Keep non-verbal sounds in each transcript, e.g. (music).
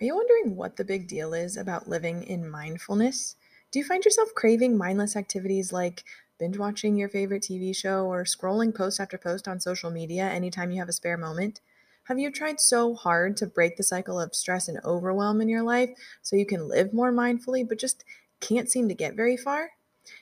Are you wondering what the big deal is about living in mindfulness? Do you find yourself craving mindless activities like binge watching your favorite TV show or scrolling post after post on social media anytime you have a spare moment? Have you tried so hard to break the cycle of stress and overwhelm in your life so you can live more mindfully, but just can't seem to get very far?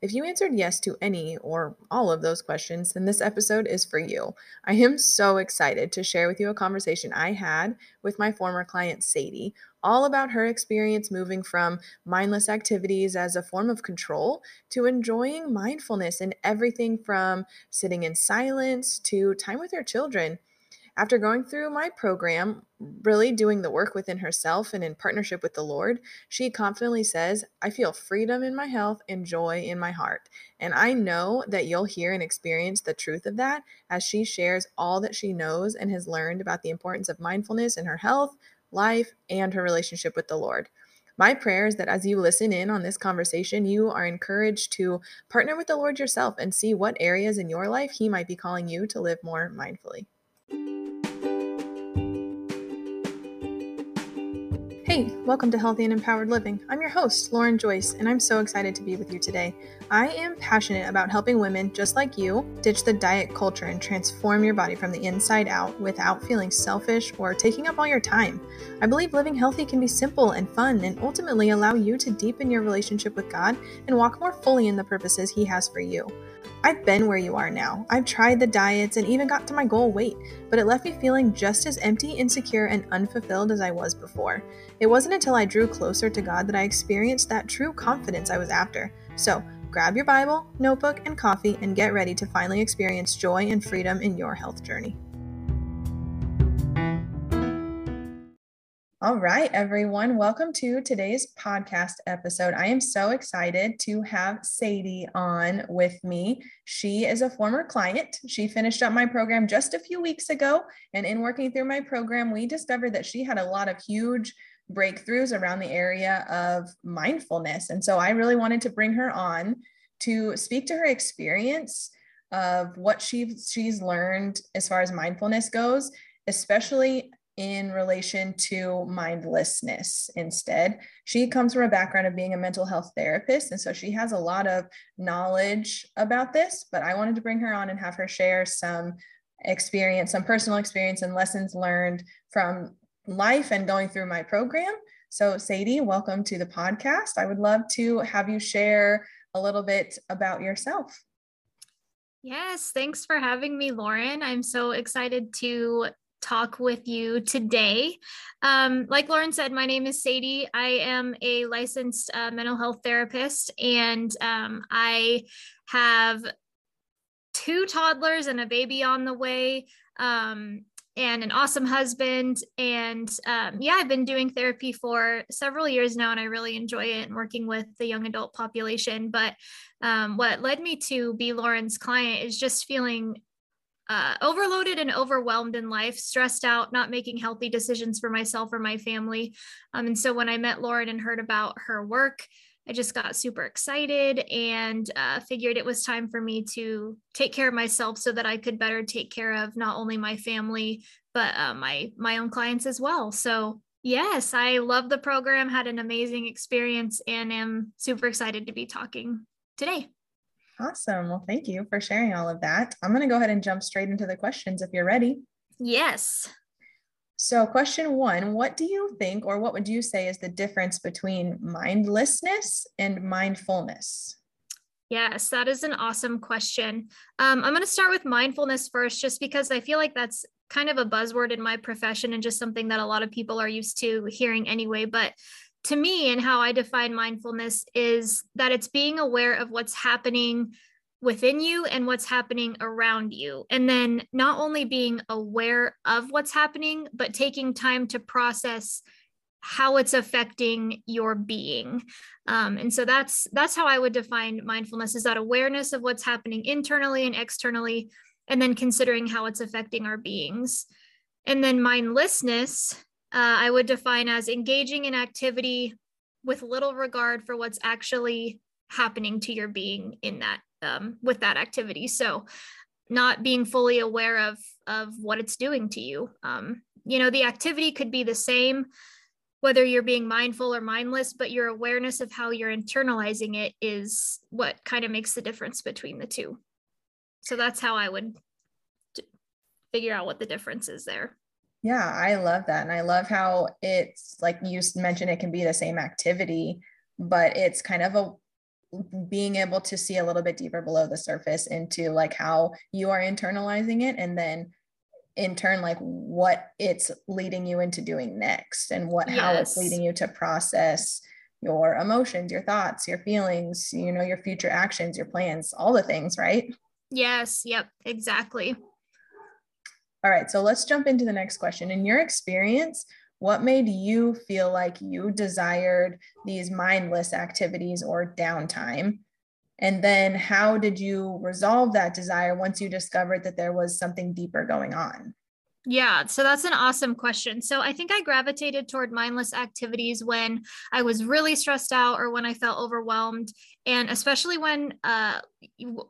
If you answered yes to any or all of those questions, then this episode is for you. I am so excited to share with you a conversation I had with my former client, Sadie, all about her experience moving from mindless activities as a form of control to enjoying mindfulness in everything from sitting in silence to time with her children. After going through my program, really doing the work within herself and in partnership with the Lord, she confidently says, I feel freedom in my health and joy in my heart. And I know that you'll hear and experience the truth of that as she shares all that she knows and has learned about the importance of mindfulness in her health, life, and her relationship with the Lord. My prayer is that as you listen in on this conversation, you are encouraged to partner with the Lord yourself and see what areas in your life He might be calling you to live more mindfully. Hey, welcome to Healthy and Empowered Living. I'm your host, Lauren Joyce, and I'm so excited to be with you today. I am passionate about helping women just like you ditch the diet culture and transform your body from the inside out without feeling selfish or taking up all your time. I believe living healthy can be simple and fun and ultimately allow you to deepen your relationship with God and walk more fully in the purposes He has for you. I've been where you are now. I've tried the diets and even got to my goal weight, but it left me feeling just as empty, insecure, and unfulfilled as I was before. It wasn't until I drew closer to God that I experienced that true confidence I was after. So, grab your Bible, notebook, and coffee and get ready to finally experience joy and freedom in your health journey. All right, everyone, welcome to today's podcast episode. I am so excited to have Sadie on with me. She is a former client. She finished up my program just a few weeks ago. And in working through my program, we discovered that she had a lot of huge breakthroughs around the area of mindfulness. And so I really wanted to bring her on to speak to her experience of what she, she's learned as far as mindfulness goes, especially in relation to mindlessness instead. She comes from a background of being a mental health therapist. And so she has a lot of knowledge about this, but I wanted to bring her on and have her share some experience, some personal experience and lessons learned from life and going through my program. So, Sadie, welcome to the podcast. I would love to have you share a little bit about yourself. Yes, thanks for having me, Lauren. I'm so excited to talk with you today. Um, like Lauren said, my name is Sadie. I am a licensed uh, mental health therapist, and um, I have two toddlers and a baby on the way. Um, and an awesome husband. And um, yeah, I've been doing therapy for several years now, and I really enjoy it and working with the young adult population. But um, what led me to be Lauren's client is just feeling uh, overloaded and overwhelmed in life, stressed out, not making healthy decisions for myself or my family. Um, and so when I met Lauren and heard about her work, I just got super excited and uh, figured it was time for me to take care of myself so that I could better take care of not only my family but uh, my my own clients as well. So yes, I love the program, had an amazing experience, and am super excited to be talking today. Awesome. Well, thank you for sharing all of that. I'm going to go ahead and jump straight into the questions if you're ready. Yes. So, question one What do you think, or what would you say is the difference between mindlessness and mindfulness? Yes, that is an awesome question. Um, I'm going to start with mindfulness first, just because I feel like that's kind of a buzzword in my profession and just something that a lot of people are used to hearing anyway. But to me and how I define mindfulness is that it's being aware of what's happening within you and what's happening around you. And then not only being aware of what's happening, but taking time to process how it's affecting your being um, and so that's that's how i would define mindfulness is that awareness of what's happening internally and externally and then considering how it's affecting our beings and then mindlessness uh, I would define as engaging in activity with little regard for what's actually happening to your being in that um, with that activity. So, not being fully aware of of what it's doing to you. Um, you know, the activity could be the same, whether you're being mindful or mindless, but your awareness of how you're internalizing it is what kind of makes the difference between the two. So that's how I would figure out what the difference is there. Yeah, I love that. And I love how it's like you mentioned, it can be the same activity, but it's kind of a being able to see a little bit deeper below the surface into like how you are internalizing it and then in turn like what it's leading you into doing next and what yes. how it's leading you to process your emotions your thoughts your feelings you know your future actions your plans all the things right yes yep exactly all right so let's jump into the next question in your experience what made you feel like you desired these mindless activities or downtime and then how did you resolve that desire once you discovered that there was something deeper going on? Yeah, so that's an awesome question. So I think I gravitated toward mindless activities when I was really stressed out or when I felt overwhelmed, and especially when uh,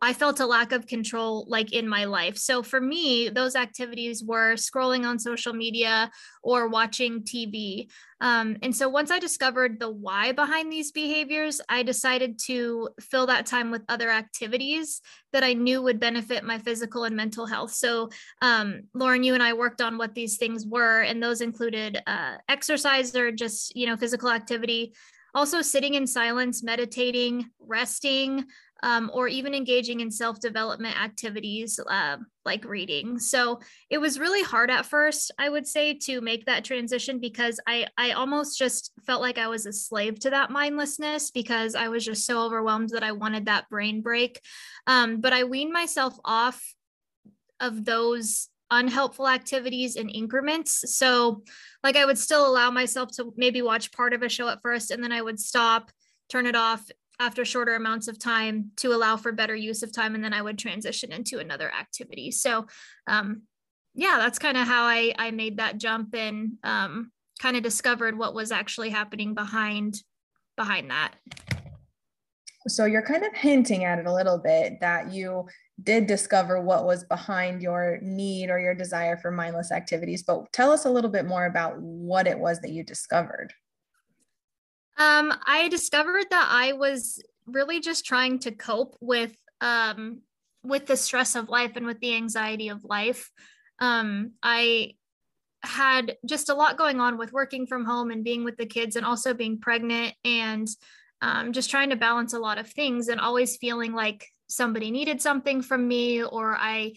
I felt a lack of control, like in my life. So for me, those activities were scrolling on social media or watching TV. Um, and so once I discovered the why behind these behaviors, I decided to fill that time with other activities that I knew would benefit my physical and mental health. So, um, Lauren, you and I worked on what these things were, and those included uh, exercise or just, you know, physical activity. Also, sitting in silence, meditating, resting, um, or even engaging in self development activities uh, like reading. So it was really hard at first, I would say, to make that transition because I, I almost just felt like I was a slave to that mindlessness because I was just so overwhelmed that I wanted that brain break. Um, but I weaned myself off of those unhelpful activities in increments. So, like, I would still allow myself to maybe watch part of a show at first, and then I would stop, turn it off, after shorter amounts of time to allow for better use of time and then i would transition into another activity. So um, yeah that's kind of how i i made that jump and um, kind of discovered what was actually happening behind behind that. So you're kind of hinting at it a little bit that you did discover what was behind your need or your desire for mindless activities but tell us a little bit more about what it was that you discovered um, I discovered that I was really just trying to cope with um, with the stress of life and with the anxiety of life. Um, I had just a lot going on with working from home and being with the kids and also being pregnant and um, just trying to balance a lot of things and always feeling like somebody needed something from me or I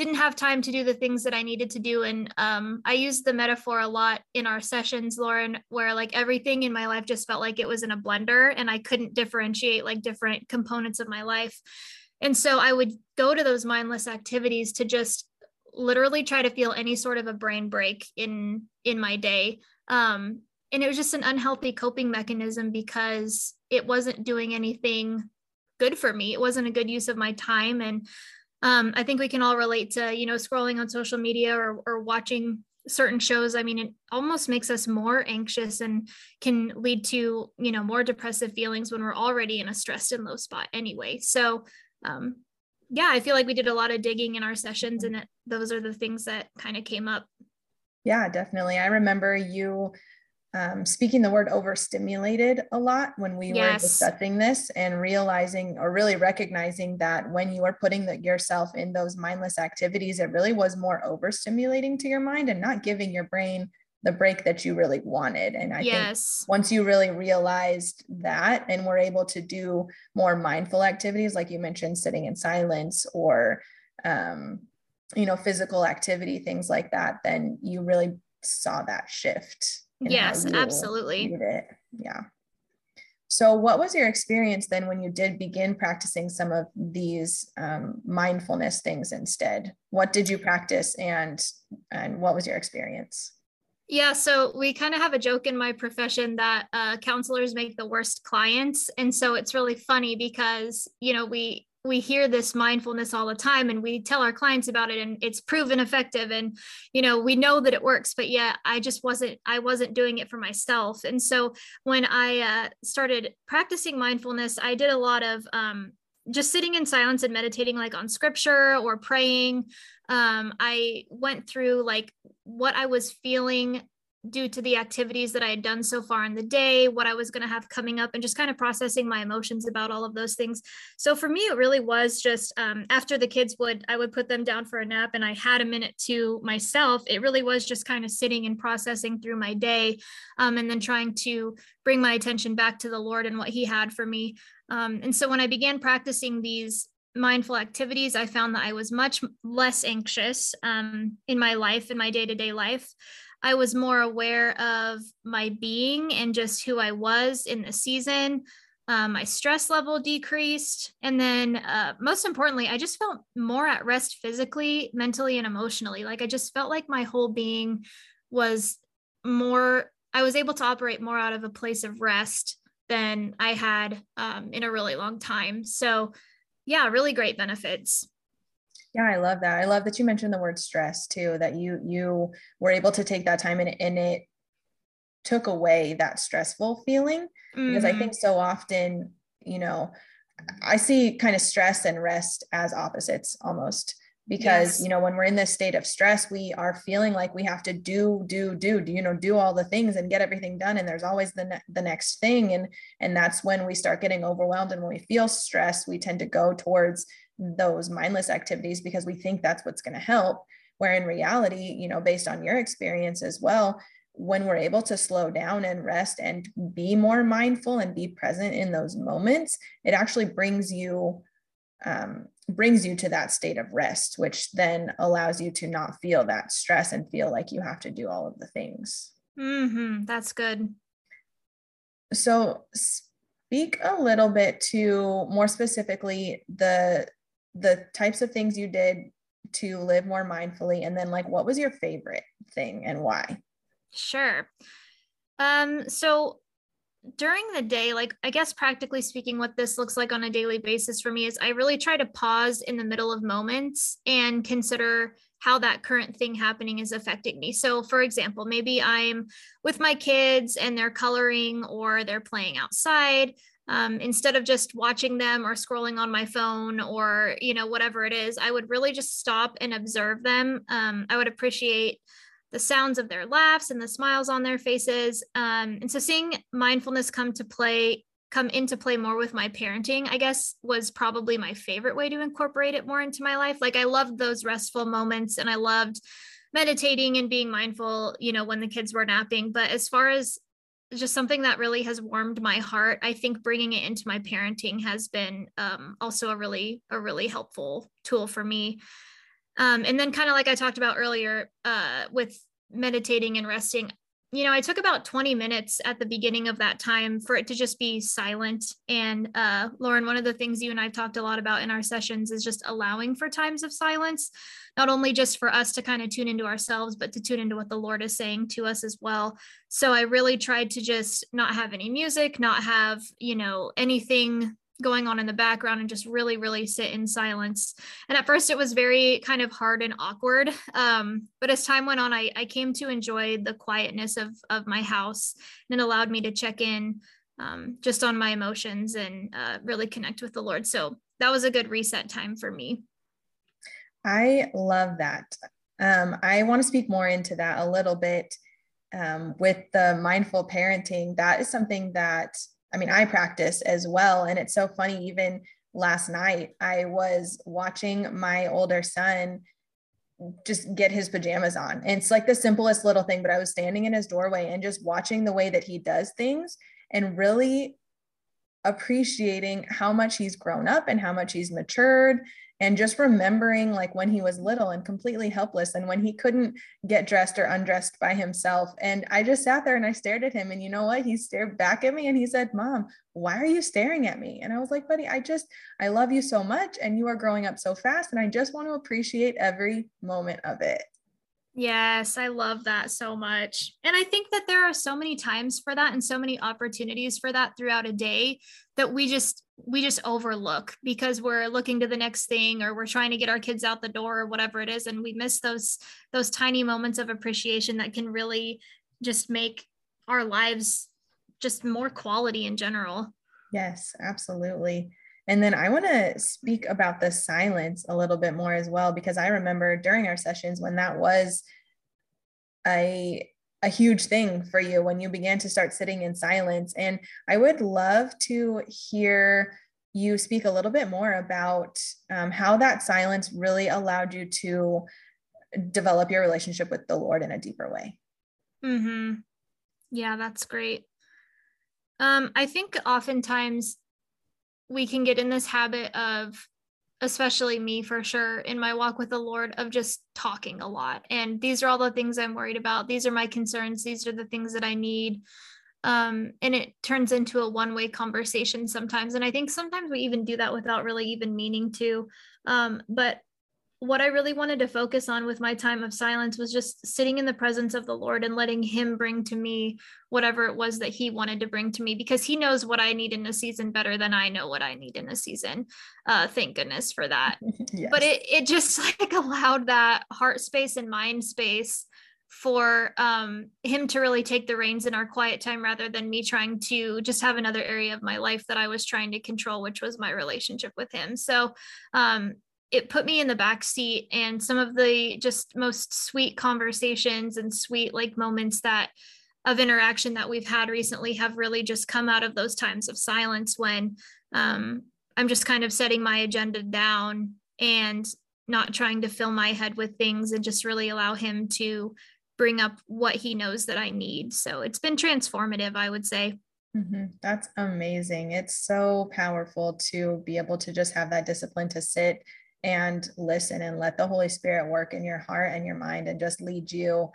didn't have time to do the things that I needed to do. And um, I used the metaphor a lot in our sessions, Lauren, where like everything in my life just felt like it was in a blender and I couldn't differentiate like different components of my life. And so I would go to those mindless activities to just literally try to feel any sort of a brain break in in my day. Um, and it was just an unhealthy coping mechanism because it wasn't doing anything good for me. It wasn't a good use of my time and um, I think we can all relate to, you know, scrolling on social media or, or watching certain shows. I mean, it almost makes us more anxious and can lead to, you know, more depressive feelings when we're already in a stressed and low spot anyway. So, um, yeah, I feel like we did a lot of digging in our sessions and it, those are the things that kind of came up. Yeah, definitely. I remember you um, speaking the word overstimulated a lot when we yes. were discussing this and realizing or really recognizing that when you are putting the, yourself in those mindless activities, it really was more overstimulating to your mind and not giving your brain the break that you really wanted. And I yes. think once you really realized that and were able to do more mindful activities, like you mentioned, sitting in silence or, um, you know, physical activity, things like that, then you really saw that shift yes absolutely. yeah. So what was your experience then when you did begin practicing some of these um, mindfulness things instead? What did you practice and and what was your experience? Yeah, so we kind of have a joke in my profession that uh, counselors make the worst clients, and so it's really funny because you know we we hear this mindfulness all the time and we tell our clients about it and it's proven effective and you know we know that it works but yeah i just wasn't i wasn't doing it for myself. And so when i uh, started practicing mindfulness i did a lot of um, just sitting in silence and meditating like on scripture or praying. Um, i went through like what i was feeling due to the activities that I had done so far in the day, what I was going to have coming up, and just kind of processing my emotions about all of those things. So for me, it really was just um, after the kids would, I would put them down for a nap and I had a minute to myself. It really was just kind of sitting and processing through my day um, and then trying to bring my attention back to the Lord and what He had for me. Um, and so when I began practicing these mindful activities, I found that I was much less anxious um, in my life, in my day to day life. I was more aware of my being and just who I was in the season. Um, my stress level decreased. And then, uh, most importantly, I just felt more at rest physically, mentally, and emotionally. Like I just felt like my whole being was more, I was able to operate more out of a place of rest than I had um, in a really long time. So, yeah, really great benefits. Yeah, I love that. I love that you mentioned the word stress too, that you you were able to take that time and, and it took away that stressful feeling. Mm-hmm. Because I think mm-hmm. so often, you know, I see kind of stress and rest as opposites almost because yes. you know when we're in this state of stress we are feeling like we have to do do do you know do all the things and get everything done and there's always the ne- the next thing and and that's when we start getting overwhelmed and when we feel stress we tend to go towards those mindless activities because we think that's what's going to help where in reality you know based on your experience as well when we're able to slow down and rest and be more mindful and be present in those moments it actually brings you um, brings you to that state of rest which then allows you to not feel that stress and feel like you have to do all of the things mm-hmm. that's good so speak a little bit to more specifically the the types of things you did to live more mindfully and then like what was your favorite thing and why? Sure. Um so during the day like i guess practically speaking what this looks like on a daily basis for me is i really try to pause in the middle of moments and consider how that current thing happening is affecting me. So for example maybe i'm with my kids and they're coloring or they're playing outside um, instead of just watching them or scrolling on my phone or you know whatever it is i would really just stop and observe them. Um, i would appreciate the sounds of their laughs and the smiles on their faces. Um, and so seeing mindfulness come to play come into play more with my parenting i guess was probably my favorite way to incorporate it more into my life. Like i loved those restful moments and i loved meditating and being mindful you know when the kids were napping. But as far as just something that really has warmed my heart. I think bringing it into my parenting has been um, also a really a really helpful tool for me. Um, and then kind of like I talked about earlier uh, with meditating and resting, you know, I took about 20 minutes at the beginning of that time for it to just be silent. And uh, Lauren, one of the things you and I've talked a lot about in our sessions is just allowing for times of silence, not only just for us to kind of tune into ourselves, but to tune into what the Lord is saying to us as well. So I really tried to just not have any music, not have, you know, anything going on in the background and just really really sit in silence. And at first it was very kind of hard and awkward um, but as time went on I, I came to enjoy the quietness of of my house and it allowed me to check in um, just on my emotions and uh, really connect with the lord. So that was a good reset time for me. I love that. Um, i want to speak more into that a little bit um, with the mindful parenting. That is something that I mean, I practice as well. And it's so funny, even last night, I was watching my older son just get his pajamas on. And it's like the simplest little thing, but I was standing in his doorway and just watching the way that he does things and really appreciating how much he's grown up and how much he's matured and just remembering like when he was little and completely helpless and when he couldn't get dressed or undressed by himself. And i just sat there and i stared at him and you know what? He stared back at me and he said mom why are you staring at me? And i was like buddy i just i love you so much and you are growing up so fast and i just want to appreciate every moment of it Yes, I love that so much. And I think that there are so many times for that and so many opportunities for that throughout a day that we just we just overlook because we're looking to the next thing or we're trying to get our kids out the door or whatever it is and we miss those those tiny moments of appreciation that can really just make our lives just more quality in general. Yes, absolutely. And then I want to speak about the silence a little bit more as well, because I remember during our sessions when that was a a huge thing for you when you began to start sitting in silence. And I would love to hear you speak a little bit more about um, how that silence really allowed you to develop your relationship with the Lord in a deeper way. Hmm. Yeah, that's great. Um, I think oftentimes we can get in this habit of especially me for sure in my walk with the Lord of just talking a lot. And these are all the things I'm worried about. These are my concerns. These are the things that I need. Um, and it turns into a one way conversation sometimes. And I think sometimes we even do that without really even meaning to. Um, but what I really wanted to focus on with my time of silence was just sitting in the presence of the Lord and letting Him bring to me whatever it was that He wanted to bring to me because He knows what I need in a season better than I know what I need in a season. Uh, thank goodness for that. (laughs) yes. But it it just (laughs) like allowed that heart space and mind space for um, him to really take the reins in our quiet time rather than me trying to just have another area of my life that I was trying to control, which was my relationship with him. So um, it put me in the back seat and some of the just most sweet conversations and sweet like moments that of interaction that we've had recently have really just come out of those times of silence when um, i'm just kind of setting my agenda down and not trying to fill my head with things and just really allow him to bring up what he knows that i need so it's been transformative i would say Mm-hmm. That's amazing. It's so powerful to be able to just have that discipline to sit and listen and let the Holy Spirit work in your heart and your mind and just lead you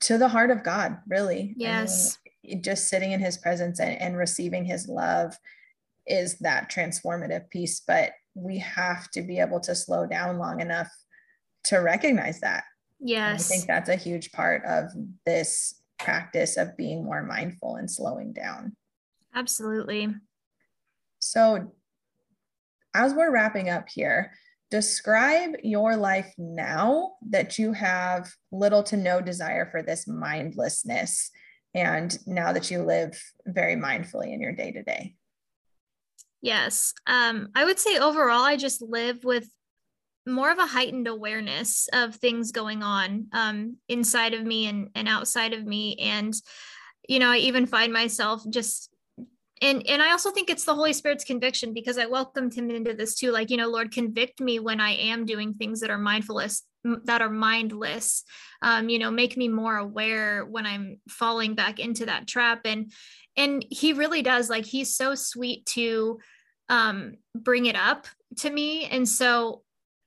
to the heart of God, really. Yes. I mean, just sitting in his presence and, and receiving his love is that transformative piece. But we have to be able to slow down long enough to recognize that. Yes. And I think that's a huge part of this practice of being more mindful and slowing down. Absolutely. So, as we're wrapping up here, describe your life now that you have little to no desire for this mindlessness and now that you live very mindfully in your day to day yes um, i would say overall i just live with more of a heightened awareness of things going on um, inside of me and, and outside of me. And you know i even find myself just and and i also think it's the holy spirit's conviction because i welcomed him into this too like you know lord convict me when i am doing things that are mindfulness that are mindless. Um, you know make me more aware when i'm falling back into that trap. And and he really does like he's so sweet to um, bring it up to me. And so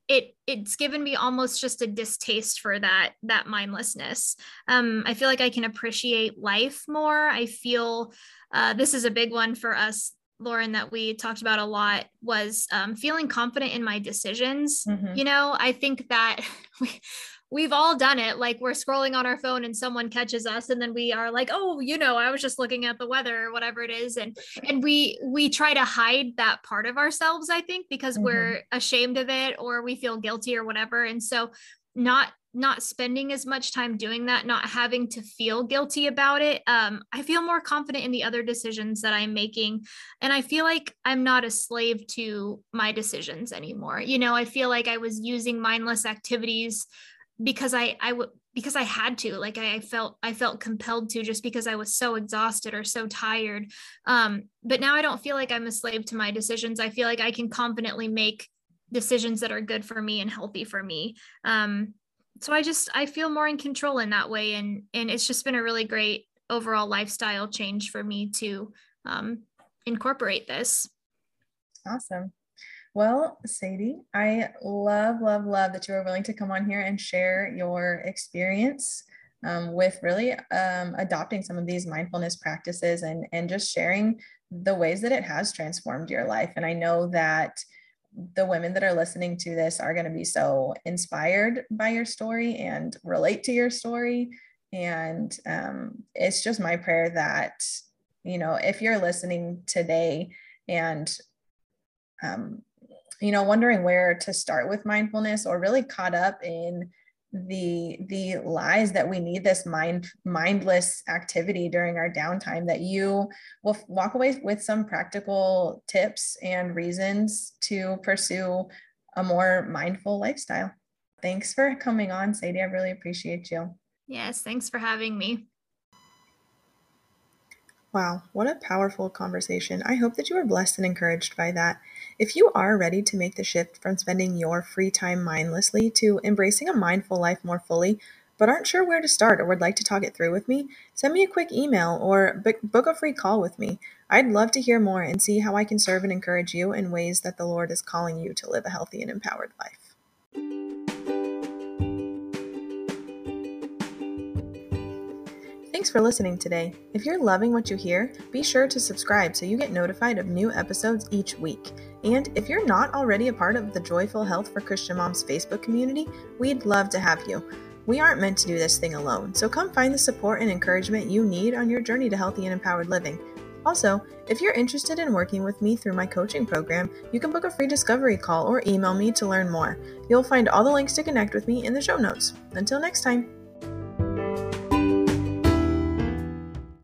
it it's given me almost just a distaste for that that mindlessness. Um, i feel like i can appreciate life more. I feel uh, this is a big one for us lauren that we talked about a lot was um, feeling confident in my decisions. Mm-hmm. you know i think that (laughs) we, we've all done it like we're scrolling on our phone and someone catches us and then we are like oh you know i was just looking at the weather or whatever it is and and we we try to hide that part of ourselves i think because mm-hmm. we're ashamed of it or we feel guilty or whatever and so not not spending as much time doing that not having to feel guilty about it um, i feel more confident in the other decisions that i'm making and i feel like i'm not a slave to my decisions anymore you know i feel like i was using mindless activities because I I would because I had to like I felt I felt compelled to just because I was so exhausted or so tired. Um, but now I don't feel like I'm a slave to my decisions. I feel like I can confidently make decisions that are good for me and healthy for me. Um, so I just I feel more in control in that way, and and it's just been a really great overall lifestyle change for me to um, incorporate this. Awesome. Well, Sadie, I love, love, love that you are willing to come on here and share your experience um, with really um, adopting some of these mindfulness practices and, and just sharing the ways that it has transformed your life. And I know that the women that are listening to this are going to be so inspired by your story and relate to your story. And um, it's just my prayer that, you know, if you're listening today and um, you know wondering where to start with mindfulness or really caught up in the the lies that we need this mind mindless activity during our downtime that you will walk away with some practical tips and reasons to pursue a more mindful lifestyle thanks for coming on sadie i really appreciate you yes thanks for having me Wow, what a powerful conversation. I hope that you were blessed and encouraged by that. If you are ready to make the shift from spending your free time mindlessly to embracing a mindful life more fully, but aren't sure where to start or would like to talk it through with me, send me a quick email or book a free call with me. I'd love to hear more and see how I can serve and encourage you in ways that the Lord is calling you to live a healthy and empowered life. Thanks for listening today. If you're loving what you hear, be sure to subscribe so you get notified of new episodes each week. And if you're not already a part of the Joyful Health for Christian Moms Facebook community, we'd love to have you. We aren't meant to do this thing alone, so come find the support and encouragement you need on your journey to healthy and empowered living. Also, if you're interested in working with me through my coaching program, you can book a free discovery call or email me to learn more. You'll find all the links to connect with me in the show notes. Until next time.